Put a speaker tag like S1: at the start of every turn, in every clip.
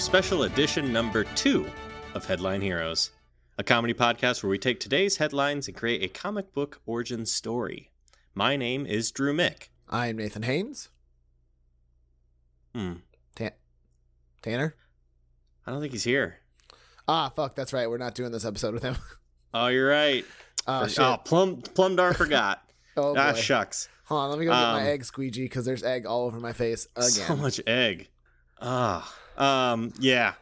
S1: Hello and welcome to special edition number two of Headline Heroes, a comedy podcast where we take today's headlines and create a comic book origin story. My name is Drew Mick.
S2: I'm Nathan Haynes.
S1: Hmm.
S2: Ta- Tanner?
S1: I don't think he's here.
S2: Ah, fuck, that's right. We're not doing this episode with him.
S1: Oh, you're right.
S2: Ah,
S1: For- oh, Plum Plumdar forgot.
S2: oh, boy.
S1: ah, shucks.
S2: Hold on, let me go get
S1: Um,
S2: my egg squeegee because there's egg all over my face again.
S1: So much egg. Ah. Um. Yeah.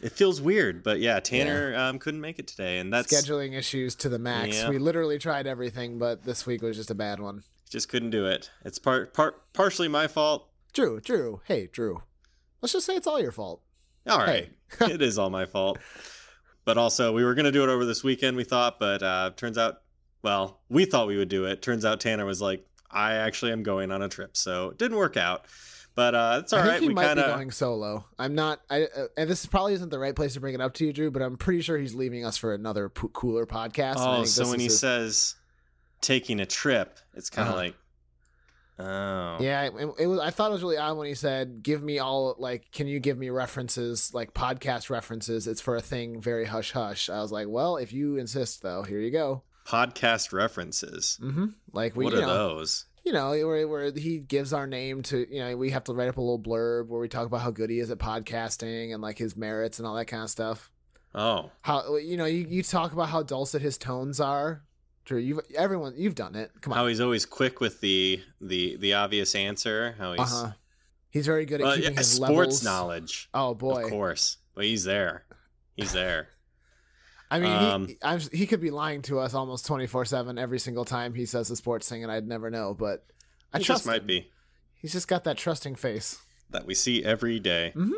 S1: It feels weird, but yeah, Tanner um, couldn't make it today, and that's
S2: Scheduling issues to the max.
S1: Yeah.
S2: We literally tried everything, but this week was just a bad one.
S1: just couldn't do it. It's part part partially my fault.
S2: Drew, Drew, hey, Drew. Let's just say it's all your fault.
S1: All right. it is all my fault. But also, we were going to do it over this weekend, we thought, but uh, turns out, well, we thought we would do it. Turns out Tanner was like, I actually am going on a trip. So it didn't work out. But uh, it's all
S2: I think
S1: right.
S2: he
S1: We
S2: might
S1: kind
S2: be going solo. I'm not. I uh, and this probably isn't the right place to bring it up to you, Drew. But I'm pretty sure he's leaving us for another po- cooler podcast. and I
S1: Oh,
S2: think
S1: so when he
S2: his-
S1: says taking a trip, it's kind of
S2: Uh-huh.
S1: like, oh.
S2: Yeah, it, it was. I thought it was really odd when he said, "Give me all like, can you give me references, like podcast references? It's for a thing very hush hush." I was like, "Well, if you insist, though, here you go."
S1: Podcast references.
S2: Mm-hmm. Like we,
S1: what are
S2: know,
S1: those?
S2: You know, where where he gives our name to, you know, we have to write up a little blurb where we talk about how good he is at podcasting and like his merits and all that kind of stuff.
S1: Oh.
S2: How you know, you, you talk about how dulcet his tones are. Drew, you've everyone, you've done it. Come on.
S1: How he's always quick with the the the obvious answer. How he's
S2: Uh huh. He's very good at
S1: Well,
S2: keeping
S1: yeah,
S2: his
S1: sports
S2: levels.
S1: knowledge.
S2: Oh boy.
S1: Of course. But he's there. He's there.
S2: I mean,
S1: Um,
S2: he, I'm, he could be lying to us almost 24 7 every single time he says a sports thing, and I'd never know. But I trust
S1: just might
S2: him.
S1: be
S2: He's just got that trusting face.
S1: that we see every day.
S2: An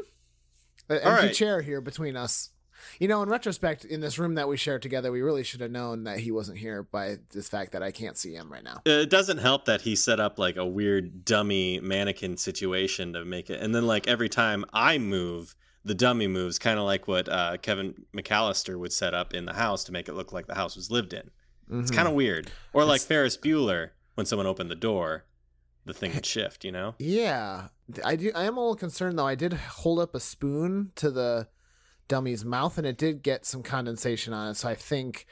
S1: All
S2: empty
S1: right.
S2: chair here between us. You know, in retrospect, in this room that we share together, we really should have known that he wasn't here by this fact that I can't see him right now.
S1: It doesn't help that he set up like a weird dummy mannequin situation to make it, and then like every time I move, the dummy moves, kind of like what uh, Kevin McAllister would set up in the house to make it look like the house was lived in. It's
S2: Mhm.
S1: kind of weird. Or like
S2: It's-
S1: Ferris Bueller, when someone opened the door, the thing would shift. You know?
S2: Yeah, I do. I am a little concerned though. I did hold up a spoon to the dummy's mouth, and it did get some condensation on it. So I think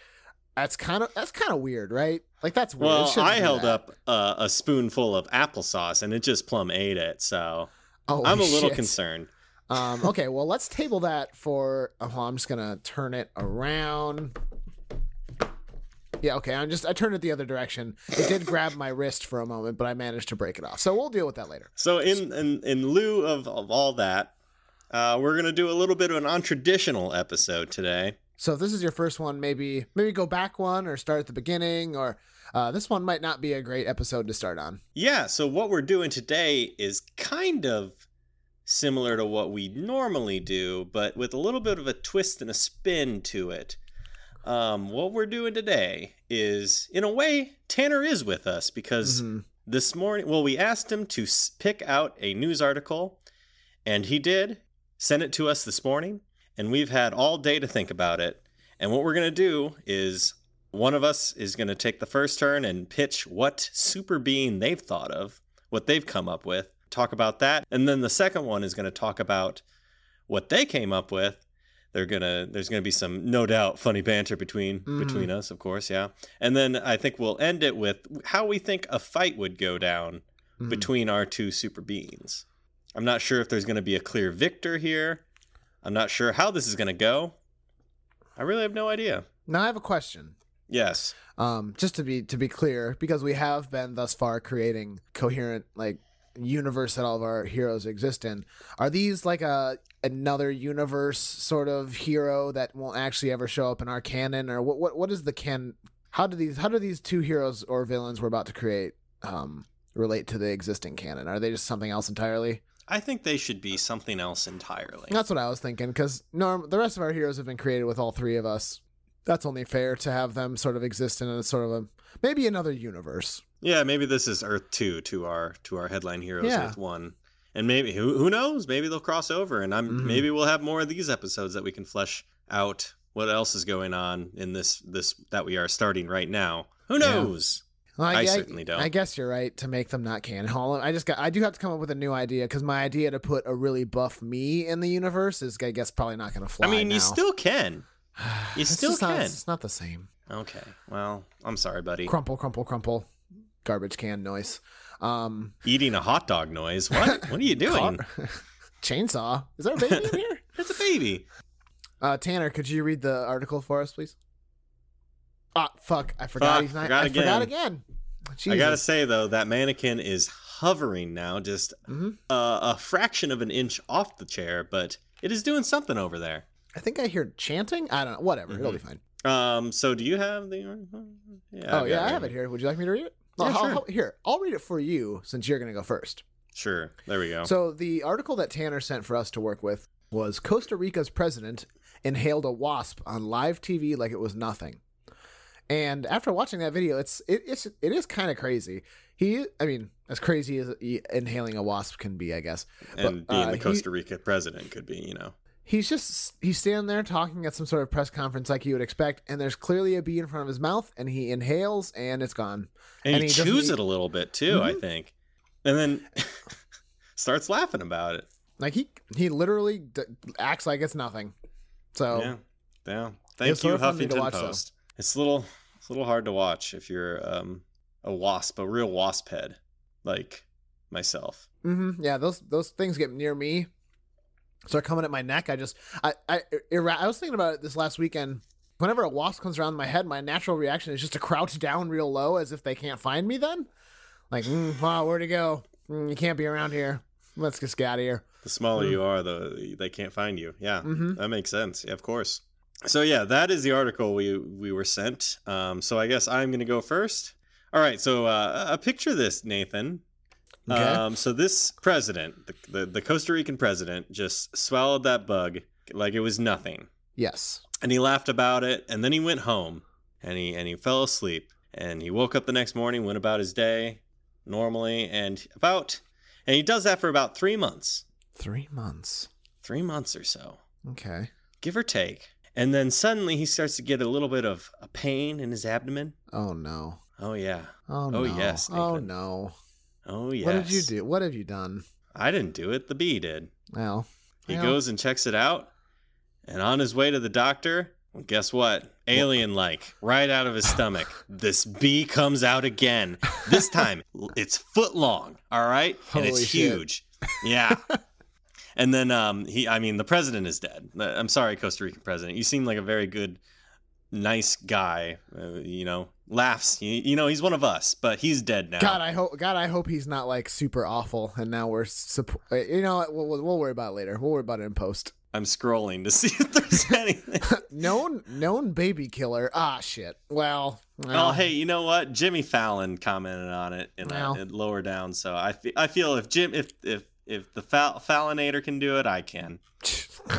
S2: that's kind of that's kind of weird, right? Like that's weird.
S1: Well, I held
S2: that.
S1: up uh, a spoonful of applesauce, and it just plumb ate it. So
S2: Oh,
S1: I'm a little
S2: shit.
S1: concerned.
S2: Um, okay, well, let's table that for. Oh, I'm just gonna turn it around. Yeah, okay. I'm just I turned it the other direction. It did grab my wrist for a moment, but I managed to break it off. So we'll deal with that later.
S1: So in in, in lieu of, of all that, uh, we're gonna do a little bit of an untraditional episode today.
S2: So if this is your first one, maybe maybe go back one or start at the beginning, or uh, this one might not be a great episode to start on.
S1: Yeah. So what we're doing today is kind of similar to what we normally do, but with a little bit of a twist and a spin to it. Um, what we're doing today is, in a way, Tanner is with us because
S2: Mhm.
S1: this morning well we asked him to pick out a news article and he did send it to us this morning and we've had all day to think about it and what we're going to do is one of us is going to take the first turn and pitch what super being they've thought of what they've come up with talk about that and then the second one is going to talk about what they came up with they're gonna there's gonna be some no doubt funny banter between
S2: Mhm.
S1: between us of course yeah and then I think we'll end it with how we think a fight would go down
S2: Mhm.
S1: between our two super beings. I'm not sure if there's going to be a clear victor here. I'm not sure how this is going to go. I really have no idea.
S2: Now I have a question.
S1: Yes.
S2: Um, just to be to be clear, because we have been thus far creating coherent like universe that all of our heroes exist in. Are these like a another universe sort of hero that won't actually ever show up in our canon, or what? What, what is the can? How do these how do these two heroes or villains we're about to create um, relate to the existing canon? Are they just something else entirely?
S1: I think they should be something else entirely.
S2: That's what I was thinking. Because norm, the rest of our heroes have been created with all three of us. That's only fair to have them sort of exist in a sort of a maybe another universe.
S1: Yeah, maybe this is Earth 2 to our to our headline heroes
S2: Yeah.
S1: Earth 1. And maybe who who knows? Maybe they'll cross over and I'm
S2: Mhm.
S1: maybe we'll have more of these episodes that we can flesh out what else is going on in this this that we are starting right now. Who
S2: Yeah.
S1: knows?
S2: Well,
S1: I
S2: gue-
S1: certainly don't.
S2: I guess you're right to make them not canon. Hold on, I just got. I do have to come up with a new idea because my idea to put a really buff me in the universe is, I guess, probably not going to fly.
S1: I mean,
S2: now.
S1: you still can. You still
S2: just not-
S1: can.
S2: it's not the same.
S1: Okay. Well, I'm sorry, buddy.
S2: Crumple, crumple, crumple. Garbage can noise. Um,
S1: Eating a hot dog noise. What? what are you doing?
S2: chainsaw. Is there a baby in here?
S1: It's a baby.
S2: Uh, Tanner, could you read the article for us, please? Ah, fuck! I forgot.
S1: Fuck,
S2: he's not.
S1: forgot
S2: I forgot
S1: again.
S2: again.
S1: I gotta say though, that mannequin is hovering now, just
S2: Mhm.
S1: uh, a fraction of an inch off the chair, but it is doing something over there.
S2: I think I hear chanting. I don't know. Whatever. It'll be fine.
S1: Um. So, do you have the? Yeah.
S2: oh yeah,
S1: got
S2: I have it here. Would you like me to read it?
S1: Yeah,
S2: Well, I'll-
S1: sure.
S2: I'll- here, I'll read it for you since you're gonna go first.
S1: Sure. There we go.
S2: So the article that Tanner sent for us to work with was Costa Rica's president inhaled a wasp on live TV like it was nothing. And after watching that video, it's it, it's it is kind of crazy. He, I mean, as crazy as inhaling a wasp can be, I guess.
S1: and
S2: but,
S1: being
S2: uh,
S1: the
S2: he-
S1: Costa Rica president could be, you know.
S2: He's just he's standing there talking at some sort of press conference like you would expect, and there's clearly a bee in front of his mouth, and he inhales and it's gone.
S1: And,
S2: And
S1: he,
S2: he
S1: chews
S2: eat-
S1: it a little bit too, I
S2: Mhm.
S1: think, and then starts laughing about it.
S2: Like he he literally d- acts like it's nothing. So
S1: Yeah, yeah. Thank you,
S2: sort of to
S1: Huffington
S2: watch, though.
S1: Post. It's a little, it's a little hard to watch if you're um, a wasp, a real wasp head, like myself.
S2: mm-hmm. Yeah, those those things get near me, start coming at my neck. I just I I ira- I was thinking about it this last weekend. Whenever a wasp comes around my head, my natural reaction is just to crouch down real low, as if they can't find me. Then, like, mm, wow, where'd it go? Mm, you can't be around here. Let's just get out of here.
S1: The smaller
S2: Mm.
S1: you are, the they can't find you. Yeah,
S2: hmm
S1: that makes sense. Yeah, of course. So yeah, that is the article we we were sent. Um, so I guess I'm going to go first. All right. So uh, a picture this, Nathan.
S2: Okay.
S1: Um, so this president, the, the the Costa Rican president, just swallowed that bug like it was nothing,
S2: yes.
S1: and he laughed about it, and then he went home, and he and he fell asleep, and he woke up the next morning, went about his day normally, and about, and he does that for about three months,
S2: Three months.
S1: three months or so
S2: Okay.
S1: give or take. And then suddenly he starts to get a little bit of a pain in his abdomen.
S2: Oh no.
S1: Oh yeah.
S2: Oh,
S1: Oh,
S2: no.
S1: yes,
S2: Oh no.
S1: Oh yes.
S2: What did you do? What have you done?
S1: I didn't do it. The bee did.
S2: Well,
S1: He
S2: well,
S1: goes and checks it out, and on his way to the doctor, well, guess what? Alien like, right out of his stomach, this bee comes out again. This time, it's foot long. All right, and it's
S2: shit.
S1: huge. Yeah. and then um, he, I mean, the president is dead. Uh, I'm sorry, Costa Rican president. You seem like a very good, nice guy. Uh, you know, laughs. You, you know, he's one of us, but he's dead now.
S2: God, I hope God, I hope he's not like super awful. And now we're support. You know, we'll, we'll we'll worry about it later. We'll worry about it in post.
S1: I'm scrolling to see if there's anything.
S2: known known baby killer. Ah, shit. Well, well
S1: Oh, hey, you know what? Jimmy Fallon commented on it in,
S2: Well.
S1: in lower down. So I, fe- I feel if Jim, if if if the Fallinator can do it, I can.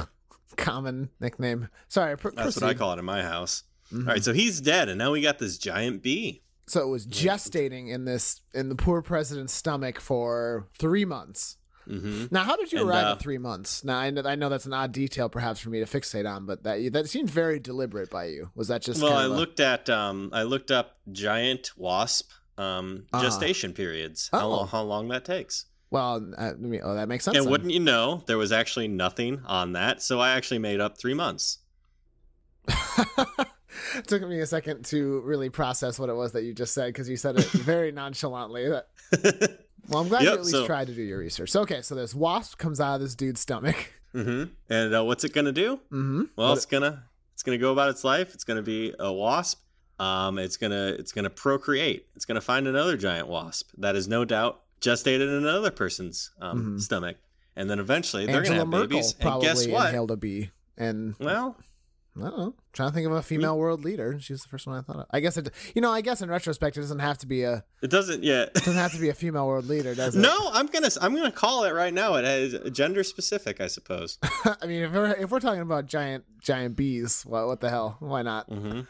S2: common nickname. Sorry, pr-
S1: That's what I call it in my house.
S2: Mhm.
S1: All right, so he's dead, and now we got this giant bee.
S2: So it was gestating in this in the poor president's stomach for three months.
S1: hmm
S2: Now, how did you
S1: And,
S2: arrive
S1: uh,
S2: at three months? Now, I know, I know that's an odd detail, perhaps, for me to fixate on, but that that seemed very deliberate by you. Was that just
S1: Well, I
S2: a-
S1: looked at um, I looked up giant wasp um
S2: Ah.
S1: gestation periods. How
S2: Oh.
S1: long how long that takes?
S2: well? I mean, oh, that makes sense.
S1: And
S2: then.
S1: wouldn't you know, there was actually nothing on that. So I actually made up three months.
S2: it took me a second to really process what it was that you just said because you said it very nonchalantly. That- Well, I'm glad you at least
S1: so-
S2: tried to do your research. So, okay, so this wasp comes out of this dude's stomach.
S1: hmm And uh, what's it gonna do?
S2: Mm-hmm.
S1: Well, it's gonna it's gonna go about its life. It's gonna be a wasp. Um, it's gonna it's gonna procreate. It's gonna find another giant wasp that is no doubt gestated in another person's um,
S2: Mhm.
S1: stomach, and then eventually they're
S2: Angela
S1: gonna have
S2: Merkel
S1: babies. And guess what?
S2: inhaled a bee, and
S1: Well,
S2: I don't know. Trying to think of a female world leader. She's the first one I thought of. I guess it. You know, I guess in retrospect, it doesn't have to be a.
S1: it doesn't yet.
S2: It doesn't have to be a female world leader, does it?
S1: no, I'm gonna I'm gonna call it right now. It is gender specific, I suppose.
S2: I mean, if we're if we're talking about giant giant bees, what what the hell? Why not?
S1: hmm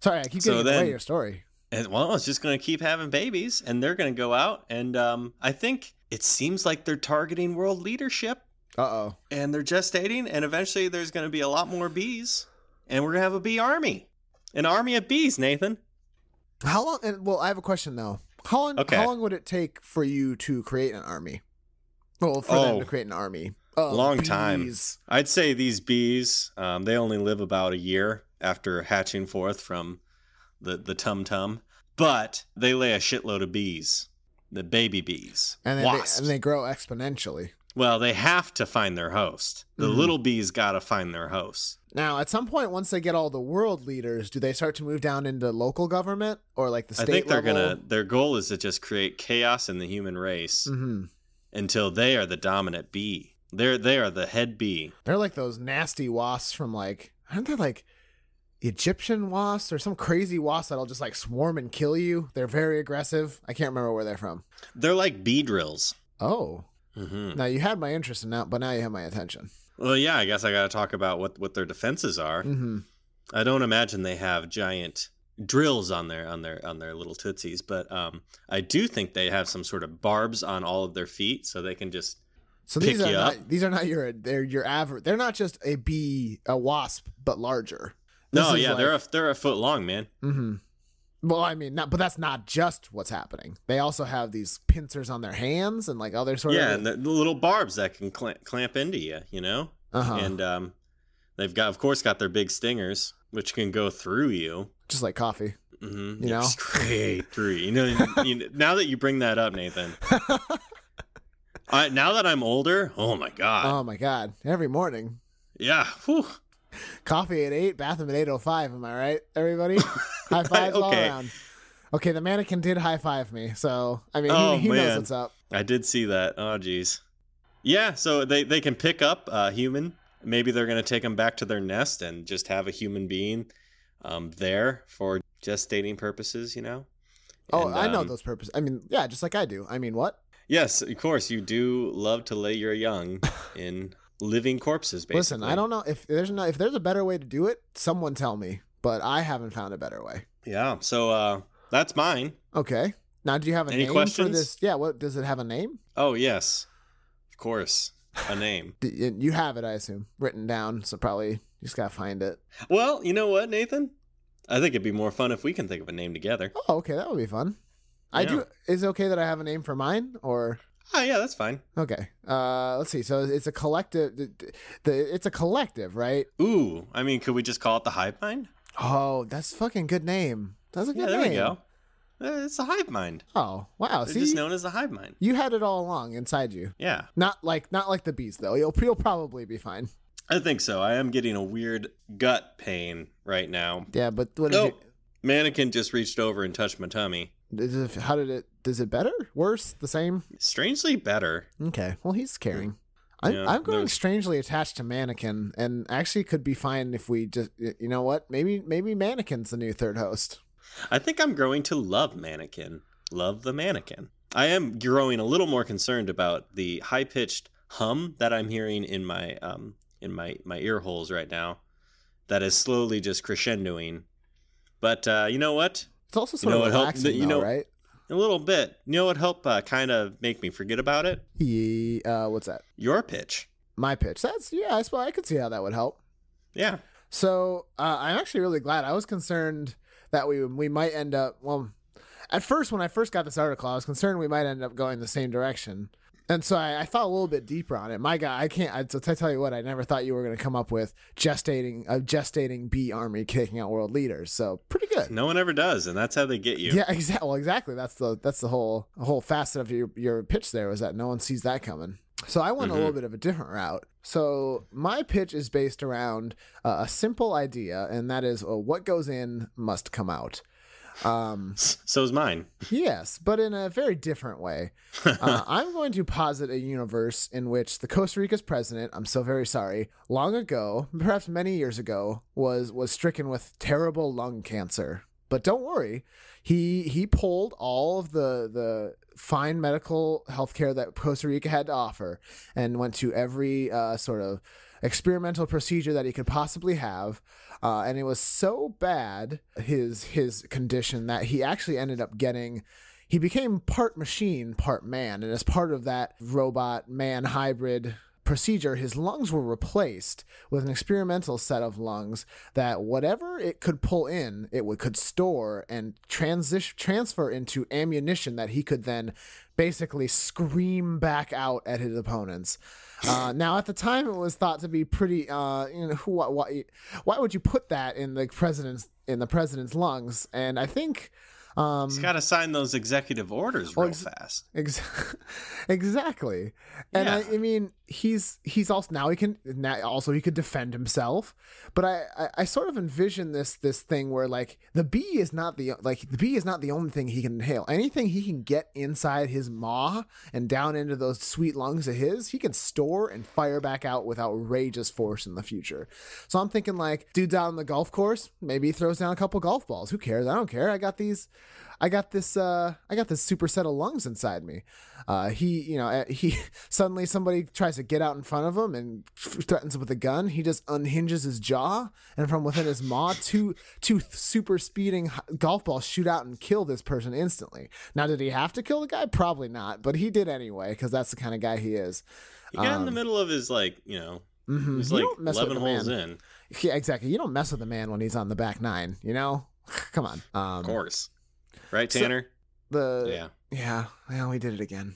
S2: Sorry, I keep
S1: So
S2: getting
S1: then-
S2: away your story.
S1: And well, it's just gonna keep having babies, and they're gonna go out, and um, I think it seems like they're targeting world leadership.
S2: Uh oh.
S1: and they're gestating, and eventually there's going to be a lot more bees, and we're going to have a bee army, an army of bees, Nathan.
S2: How long? And well, I have a question though. How long?
S1: Okay.
S2: How long would it take for you to create an army? Well, for them
S1: Oh.
S2: to create an army. of
S1: Long time. I'd say these bees, um, they only live about a year after hatching forth from the the tum tum, but they lay a shitload of bees, the baby bees,
S2: and they, and they grow exponentially.
S1: Well, they have to find their host. The
S2: Mhm.
S1: little bees gotta find their host.
S2: Now, at some point, once they get all the world leaders, do they start to move down into local government or like the state?
S1: I think they're
S2: level?
S1: gonna. Their goal is to just create chaos in the human race
S2: hmm
S1: until they are the dominant bee. They're they are the head bee.
S2: They're like those nasty wasps from like aren't they like Egyptian wasps or some crazy wasp that'll just like swarm and kill you? They're very aggressive. I can't remember where they're from.
S1: They're like bee drills.
S2: Oh,
S1: hmm
S2: now you had my interest in that, but now you have my attention.
S1: Well, yeah, I guess I got to talk about what what their defenses are.
S2: hmm
S1: I don't imagine they have giant drills on their on their on their little tootsies, but um, I do think they have some sort of barbs on all of their feet, so they can just.
S2: So
S1: Pick
S2: these are
S1: you
S2: not
S1: up.
S2: these are not your they're your average. They're not just a bee, a wasp, but larger.
S1: no, yeah, they're a they're a foot long, man.
S2: hmm Well, I mean, not, but that's not just what's happening. They also have these pincers on their hands and like other sort
S1: yeah,
S2: of.
S1: Yeah, and the, the little barbs that can clamp, clamp into you, you know.
S2: uh-huh.
S1: And um, they've got, of course, got their big stingers, which can go through you.
S2: just like coffee.
S1: Mm-hmm.
S2: You know?
S1: straight through. You know, you know, now that you bring that up, Nathan. I, now that I'm older, oh my god,
S2: oh my god! Every morning,
S1: yeah, whew.
S2: Coffee at eight, bathroom at eight oh five. Am I right, everybody? high fives all
S1: Okay.
S2: around. Okay, the mannequin did high five me, so I mean,
S1: Oh,
S2: he, he knows what's up.
S1: I did see that. Oh, geez. Yeah, so they, they can pick up a human. Maybe they're going to take them back to their nest and just have a human being um, there for gestating purposes, you know?
S2: Oh,
S1: And,
S2: I know
S1: um,
S2: those purposes. I mean, yeah, just like I do. I mean, what?
S1: Yes, of course, you do love to lay your young in living corpses, basically.
S2: Listen, I don't know if there's no if there's a better way to do it. Someone tell me, but I haven't found a better way.
S1: Yeah, so uh, that's mine.
S2: Okay. Now, do you have a
S1: Any
S2: name
S1: questions?
S2: for this? Yeah. What does it have a name?
S1: Oh, yes, of course, a name.
S2: You have it, I assume, written down. So probably you just gotta find it.
S1: well, you know what, Nathan? I think it'd be more fun if we can think of a name together.
S2: Oh, okay, that would be fun. I do. Is it okay that I have a name for mine, or
S1: Oh, yeah, that's fine.
S2: okay? Uh, let's see. So it's a collective. The, the it's a collective, right?
S1: Ooh, I mean, could we just call it the hive mind?
S2: Oh, that's fucking good name. That's a good name.
S1: Yeah, there
S2: name.
S1: we go. Uh, It's a hive mind.
S2: Oh wow!
S1: They're
S2: See,
S1: just known as the hive mind.
S2: you had it all along inside you.
S1: Yeah,
S2: Not like not like the bees though. You'll you'll probably be fine.
S1: I think so. I am getting a weird gut pain right now.
S2: Yeah, but what did
S1: Oh,
S2: you?
S1: mannequin just reached over and touched my tummy.
S2: Is it, how did it? Does it better? Worse? The same?
S1: Strangely better.
S2: Okay. Well, he's caring. I'm,
S1: Yeah,
S2: I'm growing
S1: those-
S2: strangely attached to Mannequin, and actually could be fine if we just, you know what? Maybe maybe Mannequin's the new third host.
S1: I think I'm growing to love mannequin. Love the mannequin. I am growing a little more concerned about the high pitched hum that I'm hearing in my um in my my ear holes right now. That is slowly just crescendoing. But uh, you know what?
S2: It's also
S1: You
S2: sort
S1: know
S2: of
S1: what helped-
S2: relaxing,
S1: you
S2: though,
S1: know-
S2: right?
S1: A little bit. You know what helped uh, kind of make me forget about it?
S2: He, uh, what's that?
S1: Your pitch.
S2: My pitch. That's yeah. I suppose I could see how that would help.
S1: Yeah.
S2: So uh, I'm actually really glad. I was concerned that we we might end up. Well, at first when I first got this article, I was concerned we might end up going the same direction, and so I, I thought a little bit deeper on it. My guy, I can't. I, to tell you what, I never thought you were going to come up with gestating a gestating bee army kicking out world leaders. So pretty good.
S1: No one ever does, and that's how they get you.
S2: Yeah, exactly. Well, exactly. That's the that's the whole whole facet of your your pitch. There was that no one sees that coming. So I went a little bit of a different route. So my pitch is based around uh, a simple idea, and that is uh, what goes in must come out. Um,
S1: so is mine.
S2: yes, but in a very different way. Uh, I'm going to posit a universe in which the Costa Rica's president, I'm so very sorry, long ago, perhaps many years ago, was was stricken with terrible lung cancer. But don't worry, he he pulled all of the the fine medical health care that Costa Rica had to offer and went to every uh, sort of experimental procedure that he could possibly have. Uh, and it was so bad his his condition that he actually ended up getting he became part machine, part man, and as part of that robot man hybrid procedure, his lungs were replaced with an experimental set of lungs that whatever it could pull in, it would could store and transition transfer into ammunition that he could then basically scream back out at his opponents. Uh, now, at the time, it was thought to be pretty. Uh, you know, why, why, why would you put that in the president's in the president's lungs? And I think. Um,
S1: He's got to sign those executive orders real ex- fast.
S2: Ex- exactly, and yeah. I, I, mean, he's he's also now he can now also he could defend himself. But I, I, I sort of envision this this thing where like the bee is not the like the bee is not the only thing he can inhale. Anything he can get inside his maw and down into those sweet lungs of his, he can store and fire back out with outrageous force in the future. So I'm thinking like dude's out on the golf course, maybe he throws down a couple golf balls. Who cares? I don't care. I got these I got this uh I got this super set of lungs inside me. Uh he, you know, uh, he suddenly somebody tries to get out in front of him and threatens him with a gun. He just unhinges his jaw and from within his maw two two super speeding golf balls shoot out and kill this person instantly. Now did he have to kill the guy? Probably not, but he did anyway cuz that's the kind of guy he is.
S1: He got um, in the um, middle of his like, you know, mm-hmm. he's like 11 holes in.
S2: Yeah, exactly. You don't mess with a man when he's on the back nine, you know? Come on. Um,
S1: of course right, Tanner?
S2: So the yeah, yeah. Well, we did it again.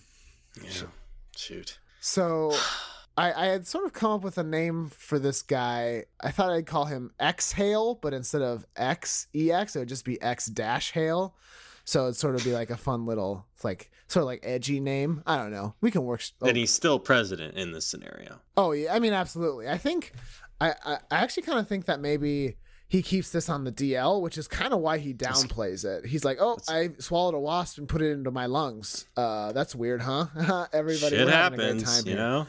S1: Yeah. Shoot.
S2: So. I, I had sort of come up with a name for this guy. I thought I'd call him Exhale, but instead of X EX, it would just be X dash Hail. So it'd sort of be like a fun little, like sort of like edgy name. I don't know. We can work.
S1: Oh. And he's still president in this scenario.
S2: Oh yeah, I mean absolutely. I think I I, I actually kind of think that maybe he keeps this on the DL, which is kind of why he downplays it. He's like, "Oh, I swallowed a wasp and put it into my lungs. Uh, that's weird, huh? Everybody,
S1: Shit happens, you know."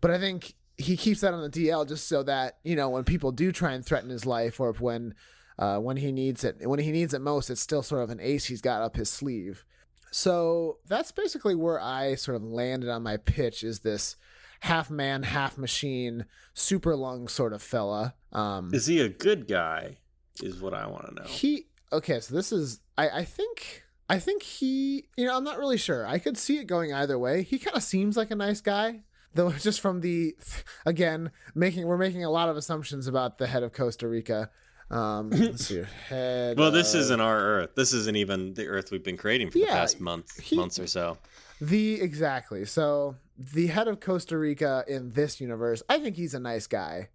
S2: But I think he keeps that on the DL just so that you know when people do try and threaten his life, or when uh, when he needs it, when he needs it most, it's still sort of an ace he's got up his sleeve. So that's basically where I sort of landed on my pitch. Is this half man, half machine, super lung sort of fella. Um,
S1: is he a good guy? Is what I want to know.
S2: He okay. So this is I I think I think he you know I'm not really sure. I could see it going either way. He kind of seems like a nice guy. Though just from the again making we're making a lot of assumptions about the head of Costa Rica. Um, let's see. Head
S1: well, this of... isn't our Earth. This isn't even the Earth we've been creating for yeah, the past month, he, months or so.
S2: The exactly. So the head of Costa Rica in this universe, I think he's a nice guy.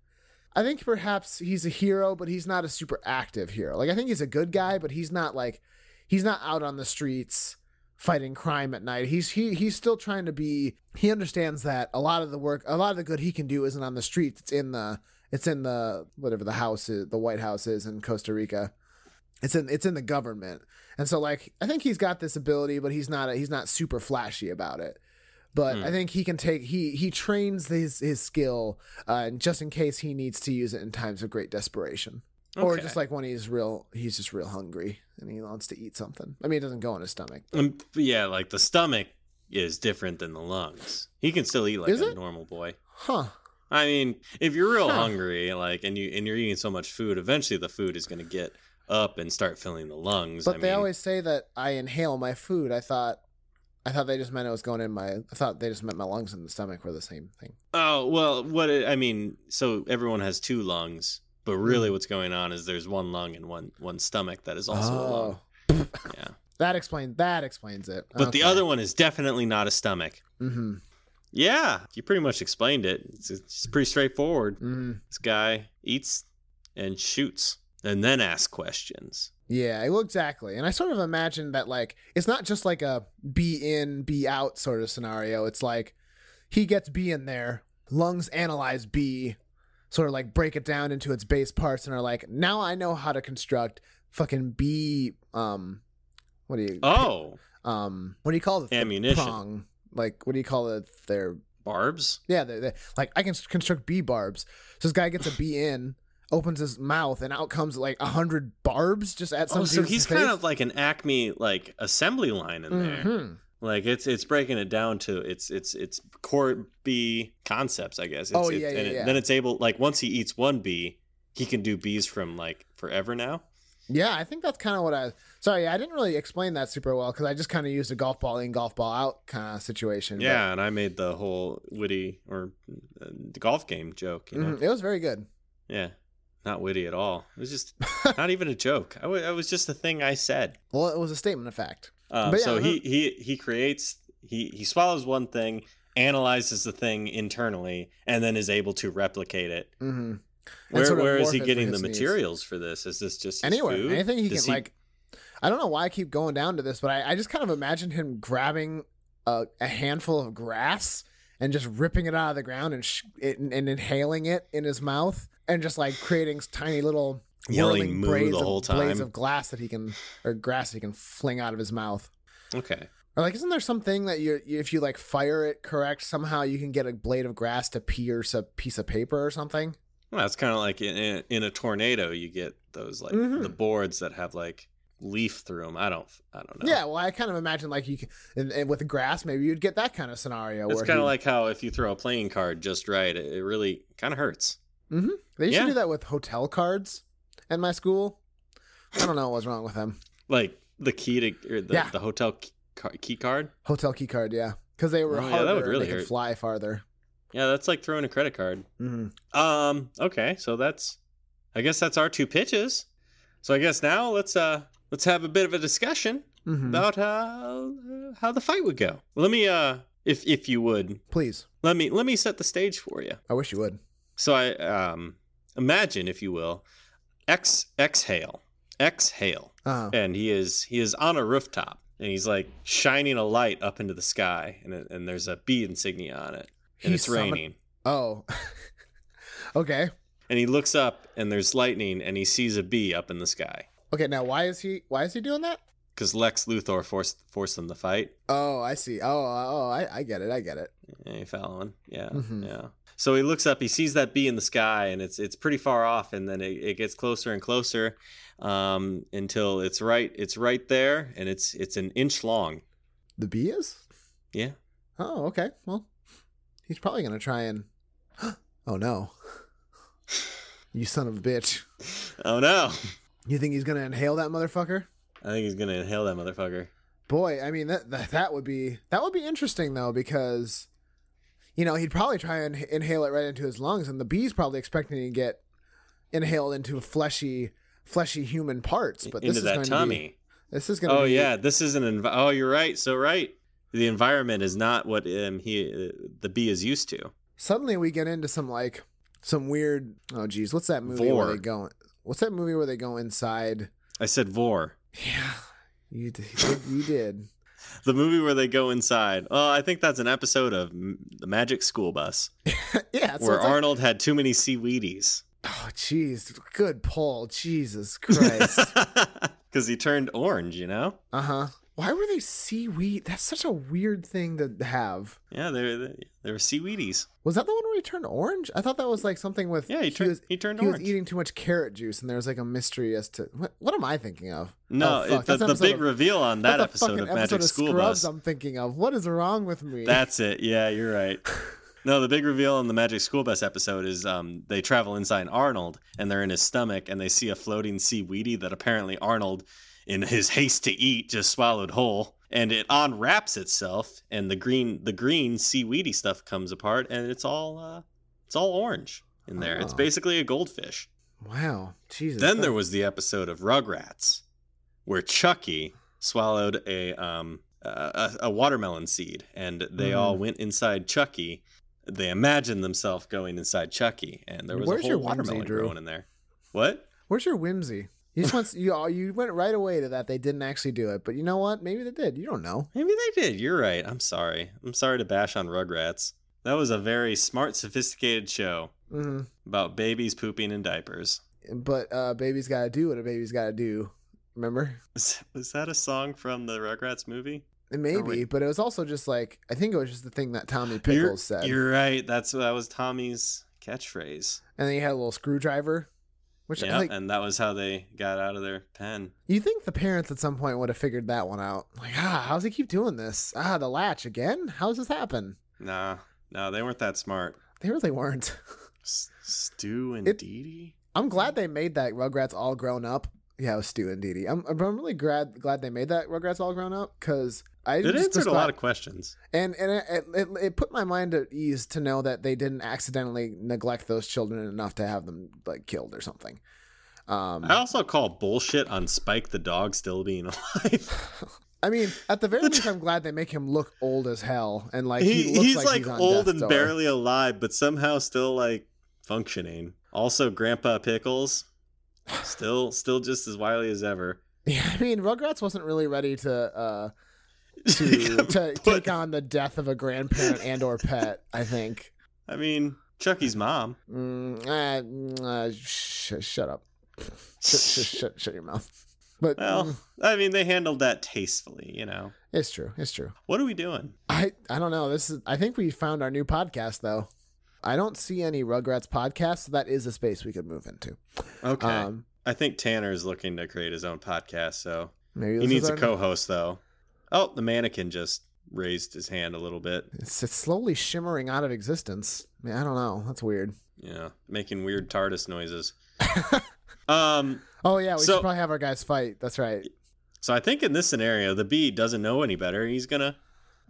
S2: I think perhaps he's a hero, but he's not a super active hero. Like I think he's a good guy, but he's not like he's not out on the streets fighting crime at night. He's he he's still trying to be he understands that a lot of the work a lot of the good he can do isn't on the streets. It's in the it's in the whatever the house is the White House is in Costa Rica. It's in it's in the government. And so like I think he's got this ability, but he's not a, he's not super flashy about it but hmm. I think he can take he he trains his his skill uh, just in case he needs to use it in times of great desperation. Okay. Or just like when he's real, he's just real hungry and he wants to eat something. I mean, it doesn't go in his stomach.
S1: Um, yeah, like the stomach is different than the lungs. He can still eat like is a it? normal boy.
S2: Huh.
S1: I mean, if you're real huh. hungry, like, and you and you're eating so much food, eventually the food is going to get up and start filling the lungs.
S2: But
S1: I
S2: they
S1: mean,
S2: always say that I inhale my food. I thought I thought they just meant it was going in my. I thought they just meant my lungs and the stomach were the same thing.
S1: Oh well, what it, I mean, so everyone has two lungs, but really, mm. what's going on is there's one lung and one one stomach that is also oh. a lung.
S2: Yeah, that explains that explains it.
S1: But okay. the other one is definitely not a stomach.
S2: Mm-hmm.
S1: Yeah, you pretty much explained it. It's, it's pretty straightforward.
S2: Mm-hmm.
S1: This guy eats and shoots and then asks questions.
S2: Yeah, well, exactly. And I sort of imagine that like it's not just like a bee in, bee out sort of scenario. It's like he gets bee in there, lungs analyze bee, sort of like break it down into its base parts and are like, now I know how to construct fucking bee um what do you
S1: Oh.
S2: Um what do you call it?
S1: Ammunition.
S2: Prong. Like what do you call it? Their
S1: barbs?
S2: Yeah, they're, they're, like I can construct bee barbs. So this guy gets a bee in opens his mouth and out comes like a hundred barbs just at some. Oh,
S1: so he's
S2: kind
S1: of like an Acme like assembly line in there.
S2: Mm-hmm.
S1: Like it's it's breaking it down to its its its core bee concepts, I guess. It's,
S2: oh yeah, yeah,
S1: and
S2: yeah.
S1: then it's able like once he eats one bee, he can do bees from like forever now.
S2: Yeah, I think that's kind of what I. Sorry, I didn't really explain that super well because I just kind of used a golf ball in, golf ball out kind of situation.
S1: Yeah, but... and I made the whole witty or uh, golf game joke. You know,
S2: Mhm, It was very good.
S1: yeah, not witty at all. It was just not even a joke. I it was just a thing I said.
S2: Well, it was a statement of fact.
S1: Um,
S2: yeah,
S1: so he he he creates he he swallows one thing, analyzes the thing internally, and then is able to replicate it.
S2: hmm
S1: Where where is he getting the materials for this? Is this just
S2: Anywhere,
S1: food?
S2: anything he
S1: Does
S2: can like. I don't know why I keep going down to this, but I, I just kind of imagined him grabbing a, a handful of grass and just ripping it out of the ground and, sh- it, and inhaling it in his mouth and just like creating tiny little
S1: Yelling
S2: braids
S1: the whole
S2: blades of glass that he can or grass he can fling out of his mouth.
S1: Okay.
S2: Or like, isn't there something that you if you like fire it correct, somehow you can get a blade of grass to pierce a piece of paper or something?
S1: Well, it's kind of like in, in a tornado, you get those like
S2: Mhm.
S1: the boards that have like leaf through them. I don't I don't know.
S2: Yeah, well, I kind of imagine like you can, and, and with grass, maybe you'd get that kind of scenario.
S1: It's kind of
S2: he-
S1: like how if you throw a playing card just right, it, it really kind of hurts.
S2: They used
S1: Yeah.
S2: to do that with hotel cards at my school. I don't know what was wrong with them.
S1: Like the key to or the,
S2: Yeah.
S1: the hotel key, car- key card.
S2: Hotel key card, yeah, because they were
S1: Oh, yeah,
S2: harder
S1: that would really
S2: they could fly farther.
S1: Yeah, that's like throwing a credit card.
S2: hmm
S1: Um. Okay, so that's, I guess that's our two pitches. So I guess now let's uh let's have a bit of a discussion
S2: hmm
S1: about how how the fight would go. Let me uh if if you would
S2: Please,
S1: let me let me set the stage for you.
S2: I wish you would.
S1: So I um imagine if you will, ex exhale exhale,
S2: Uh,
S1: and he is he is on a rooftop and he's like shining a light up into the sky and it, and there's a bee insignia on it and
S2: He
S1: it's raining.
S2: oh, okay,
S1: And he looks up and there's lightning and he sees a bee up in the sky.
S2: okay. Now, why is he? Why is he doing that?
S1: Because Lex Luthor forced forced them to fight.
S2: Oh, I see. Oh, oh, I, I get it. I get it.
S1: Yeah, you following? Yeah,
S2: Mhm.
S1: yeah. So he looks up, he sees that bee in the sky, and it's it's pretty far off, and then it, it gets closer and closer, um, until it's right it's right there, and it's it's an inch long.
S2: The bee is.
S1: Yeah.
S2: Oh, okay. Well, he's probably gonna try and. Oh no! You son of a bitch!
S1: Oh no!
S2: You think he's gonna inhale that motherfucker?
S1: I think he's gonna inhale that motherfucker.
S2: Boy, I mean that that, that would be that would be interesting though because, you know, he'd probably try and inhale it right into his lungs, and the bee's probably expecting to get inhaled into fleshy, fleshy human parts. But this
S1: Into
S2: is
S1: that
S2: going
S1: tummy.
S2: To be, this is going to
S1: Oh
S2: be.
S1: yeah, this is an env- oh you're right. So right, the environment is not what um, he uh, the bee is used to.
S2: Suddenly we get into some like some weird. Oh geez, what's that movie where
S1: Vor.
S2: they go? What's that movie where they go inside?
S1: I said vor.
S2: Yeah, you did. You did.
S1: The movie where they go inside. Oh, I think that's an episode of M- the Magic School Bus
S2: yeah,
S1: where
S2: it's like-
S1: Arnold had too many seaweedies.
S2: oh jeez, good Paul, Jesus Christ.
S1: Because he turned orange, you know?
S2: uh huh. Why were they seaweed? That's such a weird thing to have.
S1: Yeah, they were, they were seaweedies.
S2: Was that the one where he turned orange? I thought that was like something with
S1: Yeah, he, turned
S2: was,
S1: he turned
S2: he was eating too much carrot juice, and there was like a mystery as to what. What am I thinking of?
S1: no,
S2: Oh,
S1: it- the, the big
S2: of-
S1: reveal on that episode of Magic
S2: episode
S1: School
S2: Scrubs
S1: Bus.
S2: I'm thinking of. What is wrong with me?
S1: That's it. Yeah, you're right. No, the big reveal on the Magic School Bus episode is um, they travel inside Arnold and they're in his stomach and they see a floating seaweedy that apparently Arnold, in his haste to eat, just swallowed whole. And it unwraps itself and the green the green seaweedy stuff comes apart and it's all uh, it's all orange in there. It's
S2: Oh.
S1: basically a goldfish.
S2: wow, Jesus.
S1: Then
S2: that-
S1: there was the episode of Rugrats, where Chucky swallowed a um a, a watermelon seed, and they all
S2: Mm.
S1: went inside Chucky. They imagined themselves going inside Chucky, and there was
S2: Where's
S1: a
S2: your
S1: whole
S2: whimsy,
S1: watermelon
S2: Drew?
S1: growing in there. What?
S2: Where's your whimsy? You just went you you went right away to that they didn't actually do it, but you know what? Maybe they did. You don't know.
S1: Maybe they did. You're right. I'm sorry. I'm sorry to bash on Rugrats. That was a very smart, sophisticated show
S2: hmm
S1: about babies pooping in diapers.
S2: But uh, baby's got to do what a baby's got to do. Remember?
S1: Was, was that a song from the Rugrats movie?
S2: Maybe, may
S1: Or
S2: be,
S1: wait.
S2: but it was also just like I think it was just the thing that Tommy Pickles
S1: you're,
S2: said,
S1: You're right. That's that was Tommy's catchphrase.
S2: and then he had a little screwdriver, which
S1: Yeah,
S2: like
S1: and that was how they got out of their pen.
S2: you think the parents at some point would have figured that one out. Like, ah, how's he keep doing this? Ah, the latch again? How does this happen?
S1: Nah, no, they weren't that smart.
S2: They really weren't.
S1: S- Stu and
S2: It-
S1: Dee Dee.
S2: I'm glad they made that Rugrats all grown up. Yeah, it was Stu and Dee Dee. I'm, I'm really glad glad they made that Rugrats all grown up because I
S1: It
S2: just
S1: answered a lot of questions.
S2: and and it, it, it put my mind at ease to know that they didn't accidentally neglect those children enough to have them like killed or something. Um,
S1: I also call bullshit on Spike the dog still being alive.
S2: I mean, at the very least, I'm glad they make him look old as hell, and like he,
S1: he,
S2: looks
S1: he's
S2: like,
S1: like,
S2: he's
S1: old and
S2: door.
S1: barely alive, but somehow still like functioning. Also, Grandpa Pickles, still still just as wily as ever.
S2: Yeah, I mean, Rugrats wasn't really ready to uh, to to take on the death of a grandparent and or pet. I think.
S1: I mean, Chucky's mom.
S2: Mm, uh, uh, sh- shut up. Shut, shut, shut, shut your mouth. But
S1: Well,
S2: mm,
S1: I mean, they handled that tastefully, you know.
S2: it's true. It's true.
S1: What are we doing?
S2: I I don't know. This is. I think we found our new podcast though. I don't see any Rugrats podcasts. So that is a space we could move into.
S1: Okay.
S2: Um,
S1: I think Tanner is looking to create his own podcast, so
S2: maybe
S1: he needs a co-host though. Oh, the mannequin just raised his hand a little bit.
S2: It's, it's slowly shimmering out of existence. I, mean, I don't know. That's weird.
S1: Yeah, making weird TARDIS noises. um,
S2: Oh yeah, we
S1: So-
S2: should probably have our guys fight. That's right.
S1: so I think in this scenario, the bee doesn't know any better. He's gonna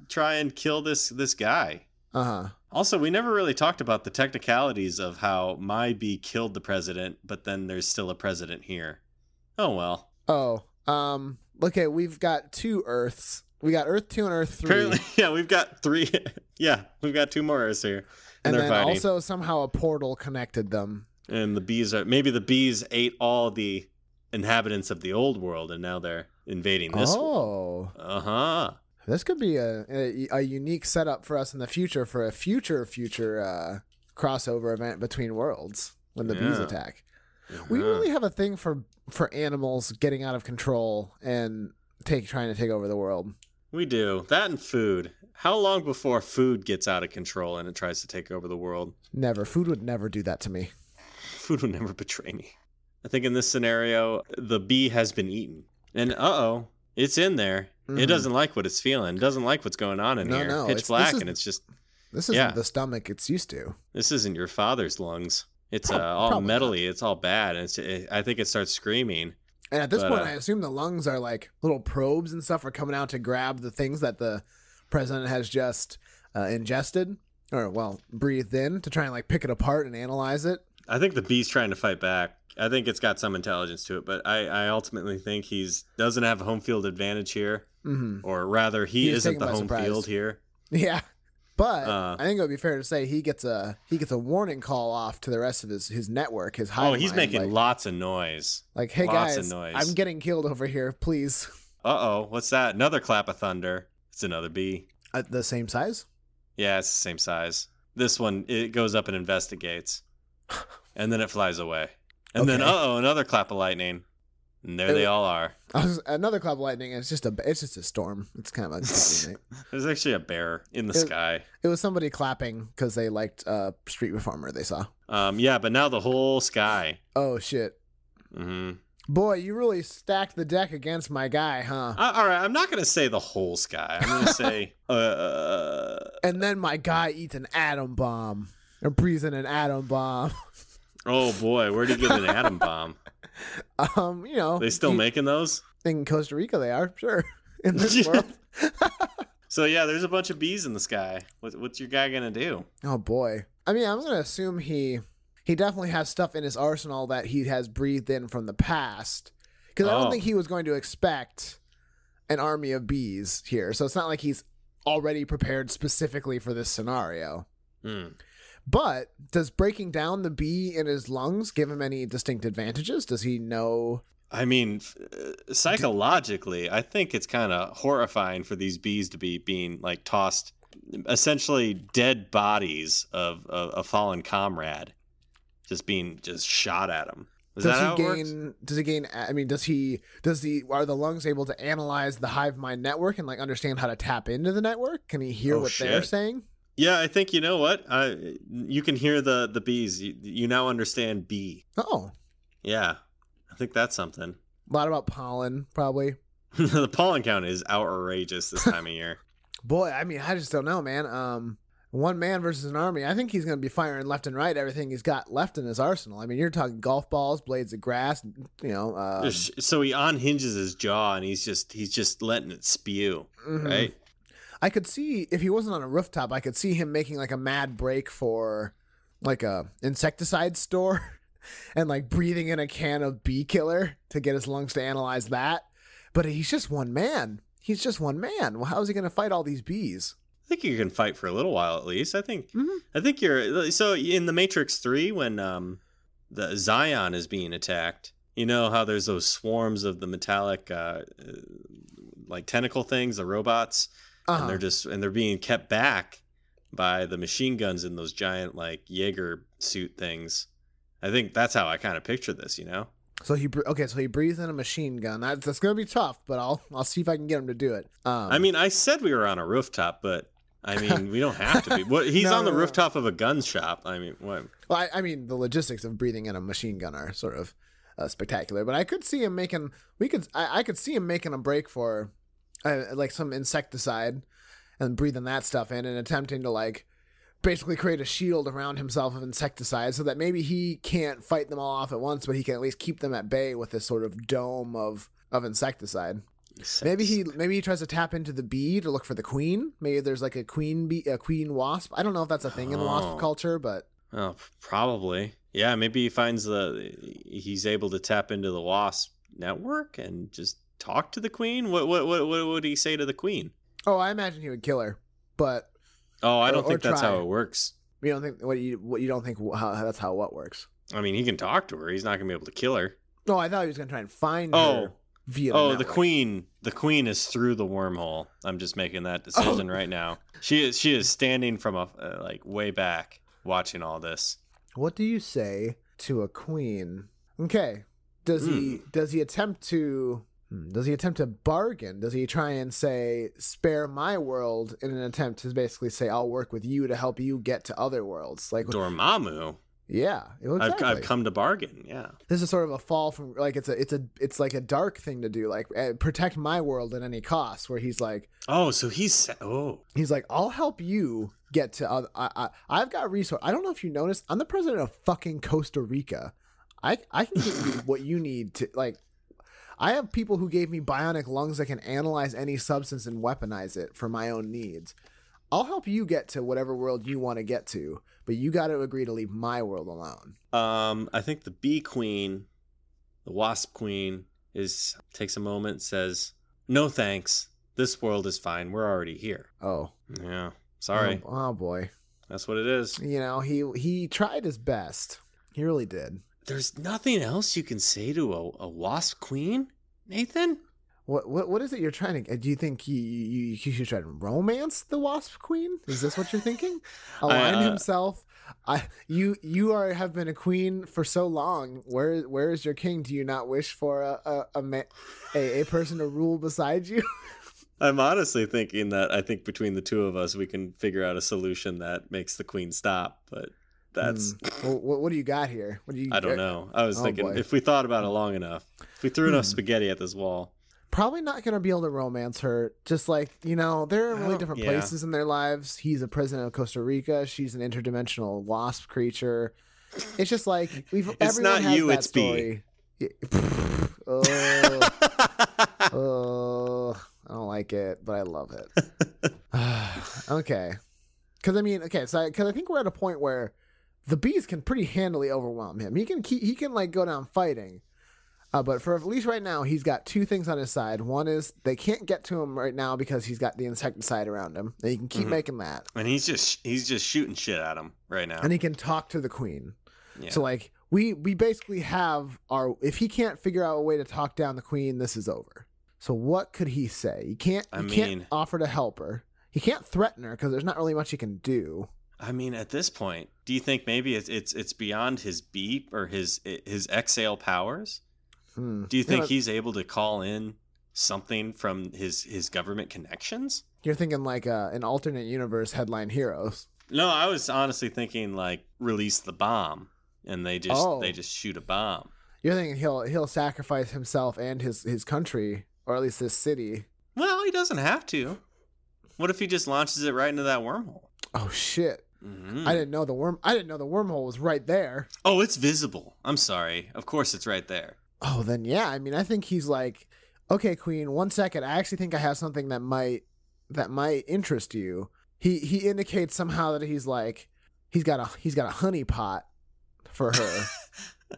S1: try and kill this this guy.
S2: Uh huh.
S1: Also, we never really talked about the technicalities of how my bee killed the president, but then there's still a president here. Oh well.
S2: Oh, um, okay. We've got two Earths. We got Earth two and Earth three,
S1: Apparently, yeah, we've got three. yeah, we've got two more Earths here, and,
S2: and
S1: they're
S2: then
S1: fighting.
S2: also somehow a portal connected them.
S1: and the bees are maybe the bees ate all the inhabitants of the old world, and now they're invading this.
S2: oh,
S1: Uh huh.
S2: this could be a, a a unique setup for us in the future for a future future uh, crossover event between worlds when the bees
S1: Yeah.
S2: attack. We really have a thing for for animals getting out of control and take trying to take over the world.
S1: We do that and food. How long before food gets out of control and it tries to take over the world?
S2: Never. Food would never do that to me.
S1: Food would never betray me. I think in this scenario, the bee has been eaten, and uh oh, it's in there.
S2: Mhm.
S1: It doesn't like what it's feeling. It doesn't like what's going on in
S2: No,
S1: here.
S2: no,
S1: Pitch
S2: it's-
S1: black, and it's just
S2: This isn't
S1: Yeah.
S2: the stomach it's used to.
S1: this isn't your father's lungs. It's uh, all
S2: probably not.
S1: metally. It's all bad. And it's, it, I think it starts screaming.
S2: And at this
S1: But,
S2: point,
S1: uh,
S2: I assume the lungs are like little probes and stuff are coming out to grab the things that the president has just uh, ingested or, well, breathed in to try and like pick it apart and analyze it.
S1: I think the bee's trying to fight back. I think it's got some intelligence to it, but I, I ultimately think he's doesn't have a home field advantage here,
S2: hmm
S1: or rather, he
S2: He
S1: isn't the home
S2: surprise.
S1: field here.
S2: Yeah. But
S1: Uh,
S2: I think it would be fair to say he gets a he gets a warning call off to the rest of his his network, his hive
S1: Oh, he's making
S2: like,
S1: lots of noise.
S2: like, hey
S1: lots
S2: guys,
S1: noise."
S2: I'm getting killed over here. Please,
S1: Uh oh, what's that? Another clap of thunder. It's another bee.
S2: at the same size.
S1: Yeah, it's the same size. This one it goes up and investigates, and then it flies away. And then uh oh, another clap of lightning, and there
S2: It
S1: they all are.
S2: I was, another club of lightning. It's just a it's just a storm. It's kind of a.
S1: There's actually a bear in the
S2: It-
S1: sky.
S2: It was somebody clapping because they liked uh, Street Reformer. They saw.
S1: Um, yeah, but now the whole sky.
S2: Oh shit,
S1: hmm
S2: boy, you really stacked the deck against my guy, huh?
S1: Uh, all right, I'm not gonna say the whole sky. I'm gonna say, uh,
S2: And then my guy eats an atom bomb or breathes in an atom bomb.
S1: oh boy, where'd he get an atom bomb?
S2: um, you know,
S1: They still
S2: you-
S1: making those?
S2: in Costa Rica. They are sure in this world.
S1: So yeah, there's a bunch of bees in the sky. What, what's your guy gonna do?
S2: Oh boy. I mean, I'm gonna assume he he definitely has stuff in his arsenal that he has breathed in from the past. Because I
S1: Oh.
S2: don't think he was going to expect an army of bees here. So it's not like he's already prepared specifically for this scenario.
S1: Hmm.
S2: But does breaking down the bee in his lungs give him any distinct advantages? Does he know?
S1: I mean, uh, psychologically, I think it's kind of horrifying for these bees to be being like tossed, essentially dead bodies of of a fallen comrade, just being just shot at him. Is
S2: does
S1: that how
S2: he
S1: it works?
S2: gain? Does he gain? I mean, does he? Does the are the lungs able to analyze the hive mind network and like understand how to tap into the network? Can he hear
S1: Oh,
S2: what they're saying?
S1: Yeah, I think you know what. I you can hear the the bees. You, you now understand bee.
S2: Oh,
S1: Yeah, I think that's something.
S2: a lot about pollen, probably.
S1: the pollen count is outrageous this time of year.
S2: Boy, I mean, I just don't know, man. Um, one man versus an army. I think he's going to be firing left and right everything he's got left in his arsenal. I mean, you're talking golf balls, blades of grass, you know. Um,
S1: so he unhinges his jaw and he's just he's just letting it spew,
S2: mhm.
S1: right?
S2: I could see if he wasn't on a rooftop, I could see him making like a mad break for like a insecticide store and like breathing in a can of bee killer to get his lungs to analyze that. But he's just one man. He's just one man. Well, how is he going to fight all these bees?
S1: I think you can fight for a little while at least. I think
S2: Mhm.
S1: I think you're so in the Matrix 3 when um the Zion is being attacked. You know how there's those swarms of the metallic uh, like tentacle things, the robots,
S2: Uh-huh.
S1: and they're just and they're being kept back by the machine guns in those giant like Jaeger suit things. I think that's how I kind of picture this, you know.
S2: So he okay. So he breathes in a machine gun. That's, that's gonna be tough, but I'll I'll see if I can get him to do it. Um,
S1: I mean, I said we were on a rooftop, but I mean, we don't have to be. What he's
S2: No,
S1: on the
S2: no, no.
S1: rooftop of a gun shop. I mean, what?
S2: well, I, I mean the logistics of breathing in a machine gun are sort of uh, spectacular. But I could see him making. We could. I, I could see him making a break for uh, like some insecticide and breathing that stuff in and attempting to like basically create a shield around himself of insecticide so that maybe he can't fight them all off at once, but he can at least keep them at bay with this sort of dome of of insecticide. Maybe he maybe he tries to tap into the bee to look for the queen. Maybe there's like a queen bee, a queen wasp. I don't know if that's a thing in
S1: Oh.
S2: wasp culture, but
S1: Oh, probably. Yeah, maybe he finds the he's able to tap into the wasp network and just talk to the queen. What what what, what would he say to the queen?
S2: oh, I imagine he would kill her. But
S1: Oh, I don't
S2: or
S1: think that's
S2: try.
S1: how it works.
S2: you don't think what you what you don't think how that's how what works.
S1: I mean, he can talk to her. He's not gonna be able to kill her.
S2: No, I thought he was gonna try and find
S1: Oh,
S2: her via.
S1: oh, the queen. The queen is through the wormhole. I'm just making that decision
S2: Oh.
S1: right now. She is she is standing from a uh, like way back watching all this.
S2: What do you say to a queen? Okay. Does he
S1: Hmm.
S2: does he attempt to does he attempt to bargain? Does he try and say spare my world in an attempt to basically say I'll work with you to help you get to other worlds? Like
S1: Dormammu.
S2: yeah, exactly.
S1: I've I've come to bargain. Yeah.
S2: this is sort of a fall from like it's a it's a it's like a dark thing to do like uh, protect my world at any cost where he's like
S1: Oh, so he's oh
S2: he's like i'll help you get to other I, I i've got resource i don't know if you noticed i'm the president of fucking costa rica i i can give you what you need to like i have people who gave me bionic lungs that can analyze any substance and weaponize it for my own needs i'll help you get to whatever world you want to get to but you got to agree to leave my world alone
S1: Um, I think the bee queen, the wasp queen, is takes a moment, says, "No thanks. This world is fine. We're already here."
S2: oh
S1: Yeah, sorry.
S2: oh, oh boy
S1: That's what it is.
S2: you know he he tried his best he really did
S1: There's nothing else you can say to a, a wasp queen, Nathan.
S2: what what what is it you're trying to do you think you you, you should try to romance the wasp queen? Is this what you're thinking? Align
S1: uh,
S2: himself. I you you are have been a queen for so long. Where where is your king? Do you not wish for a a a, a, a person to rule beside you?
S1: I'm honestly thinking that I think between the two of us, we can figure out a solution that makes the queen stop. But that's
S2: Hmm. Well, what, what do you got here what do you
S1: I don't know. I was
S2: Oh,
S1: thinking
S2: boy.
S1: if we thought about it long enough, if we threw enough
S2: Hmm.
S1: spaghetti at this wall.
S2: probably not going to be able to romance her. Just like, you know, they're in really different
S1: yeah.
S2: places in their lives. He's a president of Costa Rica. She's an interdimensional wasp creature. It's just like we've
S1: It's
S2: everyone
S1: not
S2: has
S1: you, it's B.
S2: story. Yeah. oh, oh, I don't like it, but I love it. okay, because I mean, okay, so because I, think we're at a point where the bees can pretty handily overwhelm him. He can keep, he can like go down fighting. Uh, but for at least right now, he's got two things on his side. One is they can't get to him right now because he's got the insecticide around him. And he can keep
S1: Mhm.
S2: making that,
S1: and he's just he's just shooting shit at him right now.
S2: and he can talk to the queen.
S1: yeah.
S2: So like we we basically have our if he can't figure out a way to talk down the queen, this is over. So what could he say? He can't. He
S1: I
S2: can't offer to help her. He can't threaten her because there's not really much he can do.
S1: I mean, at this point, do you think maybe it's it's it's beyond his beep or his his exhale powers?
S2: Hmm.
S1: Do you think
S2: know,
S1: he's able to call in something from his his government connections?
S2: You're thinking like uh, an alternate universe headline heroes.
S1: No, I was honestly thinking like release the bomb, and they just
S2: Oh.
S1: they just shoot a bomb.
S2: You're thinking he'll he'll sacrifice himself and his his country or at least this city.
S1: Well, he doesn't have to. What if he just launches it right into that wormhole?
S2: Oh shit!
S1: Mhm.
S2: I didn't know the worm. I didn't know the wormhole was right there.
S1: Oh, it's visible. I'm sorry. Of course, it's right there.
S2: Oh, then yeah. I mean, I think he's like, okay, Queen. One second. I actually think I have something that might that might interest you. He he indicates somehow that he's like he's got a he's got a honey pot for her.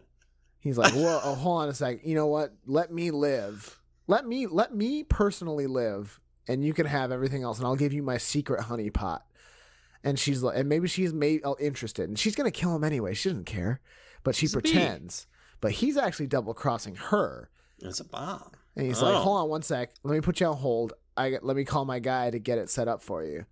S2: he's like, whoa, oh, hold on a sec. You know what? Let me live. Let me let me personally live, and you can have everything else, and I'll give you my secret honey pot. And she's like, and maybe she's made uh, interested, and she's gonna kill him anyway. She doesn't care, but she pretends. But he's actually double crossing her.
S1: It's a bomb.
S2: And he's
S1: Oh.
S2: like, "Hold on one sec. Let me put you on hold. I let me call my guy to get it set up for you."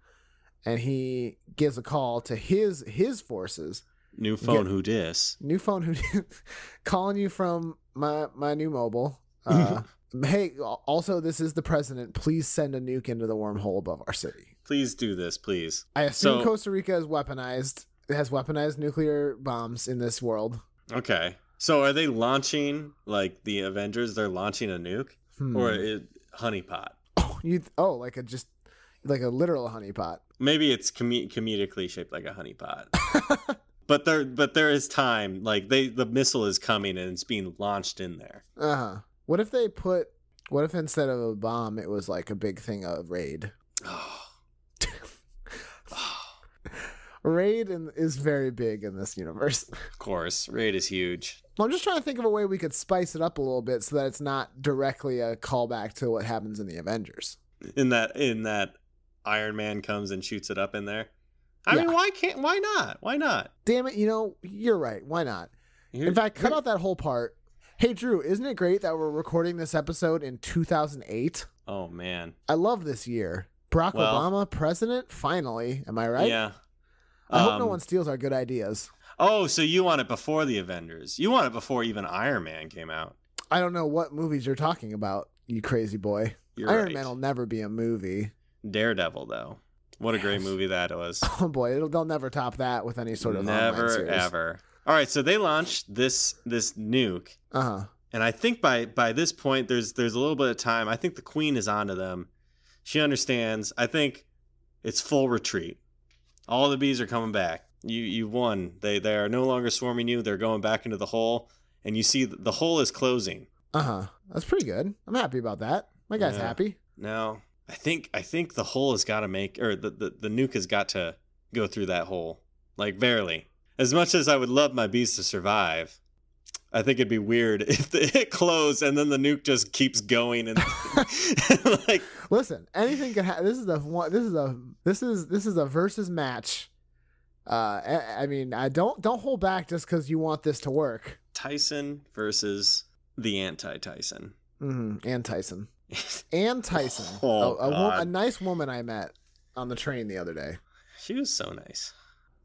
S2: And he gives a call to his his forces.
S1: New phone, who dis?
S2: New phone who dis? calling you from my my new mobile. Uh, hey, also this is the president. Please send a nuke into the wormhole above our city.
S1: Please do this, please.
S2: I assume
S1: So-
S2: Costa Rica is weaponized. It has weaponized nuclear bombs in this world.
S1: Okay. So are they launching like the Avengers? They're launching a nuke
S2: Hmm.
S1: or it, honeypot?
S2: oh, you oh like a just like a literal honeypot.
S1: Maybe it's com- comedically shaped like a honeypot. but there, but there is time. Like they, the missile is coming and it's being launched in there.
S2: Uh huh. What if they put? What if instead of a bomb, it was like a big thing of raid? Raid in, is very big in this universe.
S1: of course, raid is huge.
S2: I'm just trying to think of a way we could spice it up a little bit so that it's not directly a callback to what happens in the Avengers.
S1: In that, in that, Iron Man comes and shoots it up in there. I
S2: Yeah.
S1: mean, why can't? Why not? Why not?
S2: Damn it! You know you're right. Why not?
S1: You're-
S2: In fact, cut out that whole part. Hey Drew, isn't it great that we're recording this episode in 2008?
S1: Oh man.
S2: I love this year. Barack
S1: Well-
S2: Obama president, finally. Am I right?
S1: Yeah.
S2: I hope no
S1: Um,
S2: one steals our good ideas.
S1: Oh, so you want it before the Avengers? You want it before even Iron Man came out?
S2: I don't know what movies you're talking about, you crazy boy.
S1: You're
S2: Iron
S1: right.
S2: Man will never be a movie.
S1: Daredevil, though. What a great movie that was.
S2: Oh boy, it'll, they'll never top that with any sort of
S1: Never ever. All right, so they launched this this nuke,
S2: Uh huh.
S1: and I think by by this point there's there's a little bit of time. I think the queen is onto them. She understands. I think it's full retreat. All the bees are coming back. You you won. They they are no longer swarming you. They're going back into the hole, and you see the hole is closing.
S2: Uh huh. That's pretty good. I'm happy about that. My guy's
S1: Yeah.
S2: happy.
S1: Now, I think I think the hole has got to make or the, the the nuke has got to go through that hole. Like barely. As much as I would love my bees to survive, I think it'd be weird if the, it closed and then the nuke just keeps going and like
S2: Listen, anything can happen. This is a one. This is a this is this is a versus match. Uh, I, I mean, I don't don't hold back just because you want this to work.
S1: Tyson versus the anti-Tyson.
S2: hmm And Tyson, and Tyson,
S1: Oh,
S2: a, a, a nice woman I met on the train the other day.
S1: she was so nice.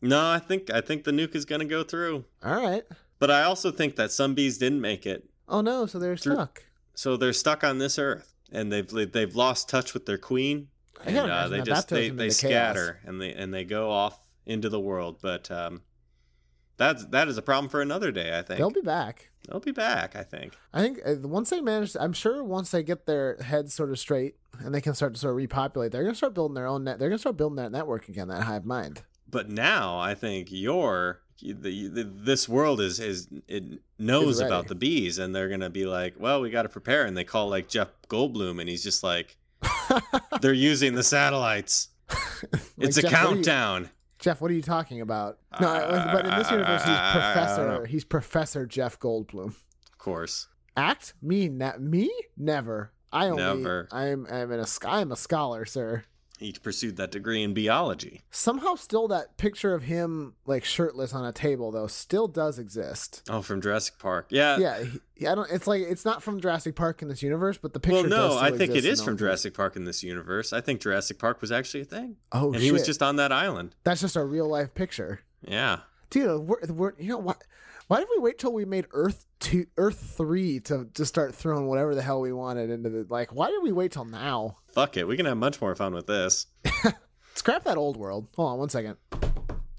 S1: No, I think I think the nuke is gonna go through.
S2: All right.
S1: But I also think that some bees didn't make it.
S2: Oh no, so they're
S1: Through-
S2: stuck.
S1: so they're stuck on this earth and they've they've lost touch with their queen
S2: I
S1: and uh, they just they, they
S2: into chaos.
S1: scatter and they and they go off into the world but um that's that is a problem for another day i think
S2: They'll be back.
S1: they'll be back i think
S2: I think uh, once they manage, I'm sure once they get their heads sort of straight and they can start to sort of repopulate, they're gonna start building their own net. They're gonna start building that network again, that hive mind.
S1: but now i think your the, the this world is is it knows about the bees and they're gonna be like well we got to prepare and they call like jeff goldblum and he's just like they're using the satellites it's
S2: Like,
S1: a
S2: Jeff, what you-
S1: countdown
S2: Jeff, what are you talking about? No, but in this universe, he's
S1: Uh, don't know.
S2: Professor. He's Professor Jeff Goldblum.
S1: of course
S2: Act me, ne- me, never. I only.
S1: Never.
S2: I'm. I'm in a. sc- I'm a scholar, sir.
S1: He pursued that degree in biology
S2: Somehow, still that picture of him like shirtless on a table though still does exist.
S1: Oh, from Jurassic Park. Yeah.
S2: yeah, he, I don't. It's like it's not from Jurassic Park in this universe, but the picture.
S1: Well, no, I think it is from. Jurassic Park in this universe. I think Jurassic Park was actually a thing,
S2: Oh
S1: and
S2: shit!
S1: he was just on that island.
S2: That's just a real life picture,
S1: Yeah.
S2: dude. We're, we're you know what? Why did we wait till we made Earth two, Earth three to just start throwing whatever the hell we wanted into the like? Why did we wait till now?
S1: Fuck it. We can have much more fun with this.
S2: Scrap that old world. Hold on one second.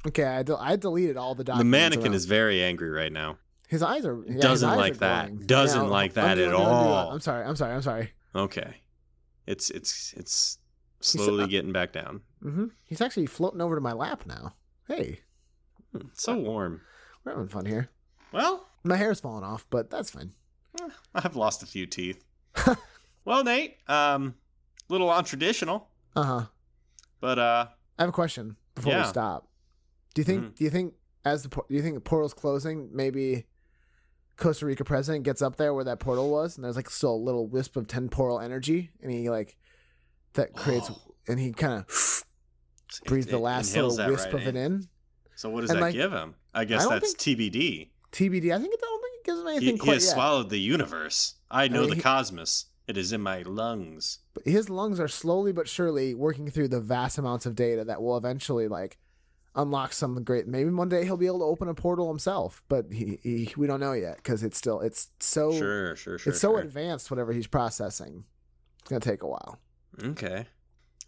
S2: Okay, I, del- I deleted all the documents.
S1: The mannequin
S2: around-
S1: is very angry right now.
S2: his eyes are yeah,
S1: Doesn't
S2: eyes
S1: like
S2: are
S1: that.
S2: glowing.
S1: Doesn't
S2: I'll-
S1: like that at all.
S2: I'm sorry. I'm sorry. I'm sorry.
S1: Okay. It's it's it's slowly
S2: uh,
S1: getting back down.
S2: Mm-hmm. He's actually floating over to my lap now. Hey,
S1: It's so warm.
S2: we're having fun here.
S1: Well,
S2: My hair's falling off, but that's fine.
S1: I've lost a few teeth. well, Nate, um, little untraditional,
S2: Uh huh.
S1: but uh,
S2: I have a question before
S1: Yeah.
S2: we stop. Do you think?
S1: Mhm.
S2: Do you think as the do you think the portal's closing? Maybe Costa Rica president gets up there where that portal was, and there's like still a little wisp of temporal energy, and he like that creates,
S1: Oh.
S2: and he kind of breathes the last little wisp
S1: right
S2: of it in.
S1: So what does
S2: And,
S1: that
S2: like,
S1: give him? I guess
S2: don't
S1: that's TBD.
S2: TBD. I think it, I don't think it gives him anything
S1: he
S2: quite
S1: has
S2: yet.
S1: swallowed the universe. I know
S2: mean,
S1: the
S2: he-
S1: cosmos. It is in my lungs.
S2: But his lungs are slowly but surely working through the vast amounts of data that will eventually like unlock some great. Maybe one day he'll be able to open a portal himself, but he, he we don't know yet because it's still it's so
S1: sure, sure, sure.
S2: it's so
S1: sure.
S2: advanced. Whatever he's processing, it's gonna take a while.
S1: Okay.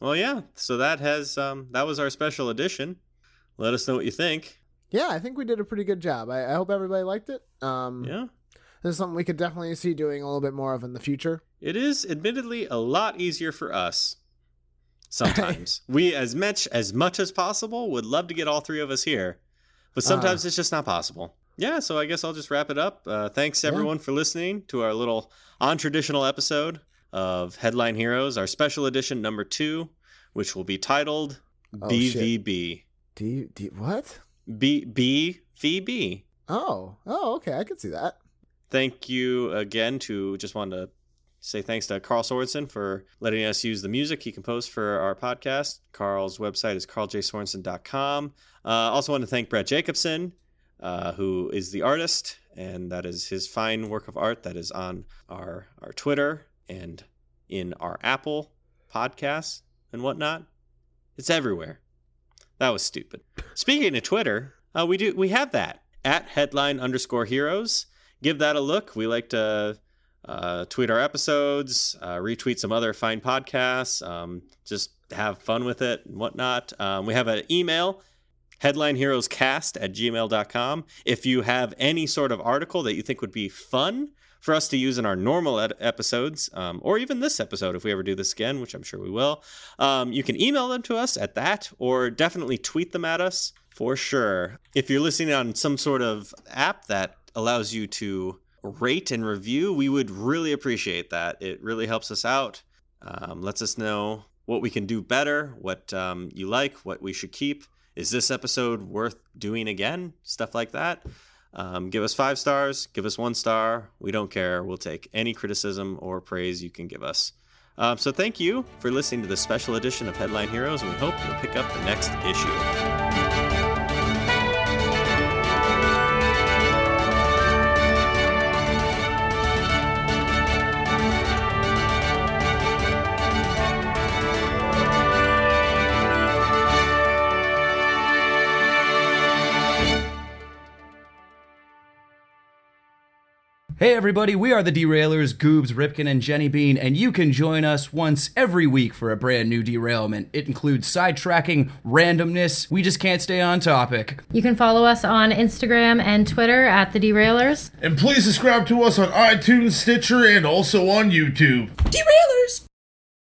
S1: Well, yeah. So that has um that was our special edition. Let us know what you think.
S2: Yeah, I think we did a pretty good job. I, I hope everybody liked it. Um,
S1: Yeah.
S2: this is something we could definitely see doing a little bit more of in the future.
S1: It is admittedly a lot easier for us. Sometimes we, as much as much as possible, would love to get all three of us here, but
S2: Uh-huh.
S1: sometimes it's just not possible. Yeah, so I guess I'll just wrap it up. Uh, thanks
S2: Yeah.
S1: everyone for listening to our little untraditional episode of Headline Heroes, our special edition number two, which will be titled
S2: Oh, shit.
S1: BVB.
S2: Do you, do you, what?
S1: B BVB.
S2: Oh, oh, okay, I can see that.
S1: thank you again to just wanted to say thanks to Carl Sorensen for letting us use the music he composed for our podcast. Carl's website is carljsorensen.com. Uh, also want to thank Brett Jacobson, uh, who is the artist, and that is his fine work of art that is on our, our Twitter and in our Apple podcasts and whatnot. It's everywhere. That was stupid. Speaking of Twitter, uh, we do we have that at headline underscore heroes give that a look. We like to uh, tweet our episodes, uh, retweet some other fine podcasts, um, just have fun with it and whatnot. Um, we have an email, headlineheroescast at gmail.com. If you have any sort of article that you think would be fun for us to use in our normal ed- episodes, um, or even this episode if we ever do this again, which I'm sure we will, um, you can email them to us at that or definitely tweet them at us for sure. If you're listening on some sort of app that allows you to rate and review, we would really appreciate that. It really helps us out, um, lets us know what we can do better, what um, you like, what we should keep. Is this episode worth doing again? Stuff like that. Um, give us five stars, give us one star. We don't care. We'll take any criticism or praise you can give us. Um, so thank you for listening to this special edition of Headline Heroes, and we hope you'll pick up the next issue.
S3: Hey everybody, we are the Derailers, Goobs, Ripkin, and Jenny Bean, and you can join us once every week for a brand new derailment. It includes sidetracking, randomness, we just can't stay on topic.
S4: You can follow us on Instagram and Twitter at The Derailers.
S5: And please subscribe to us on iTunes, Stitcher, and also on YouTube.
S3: Derailers!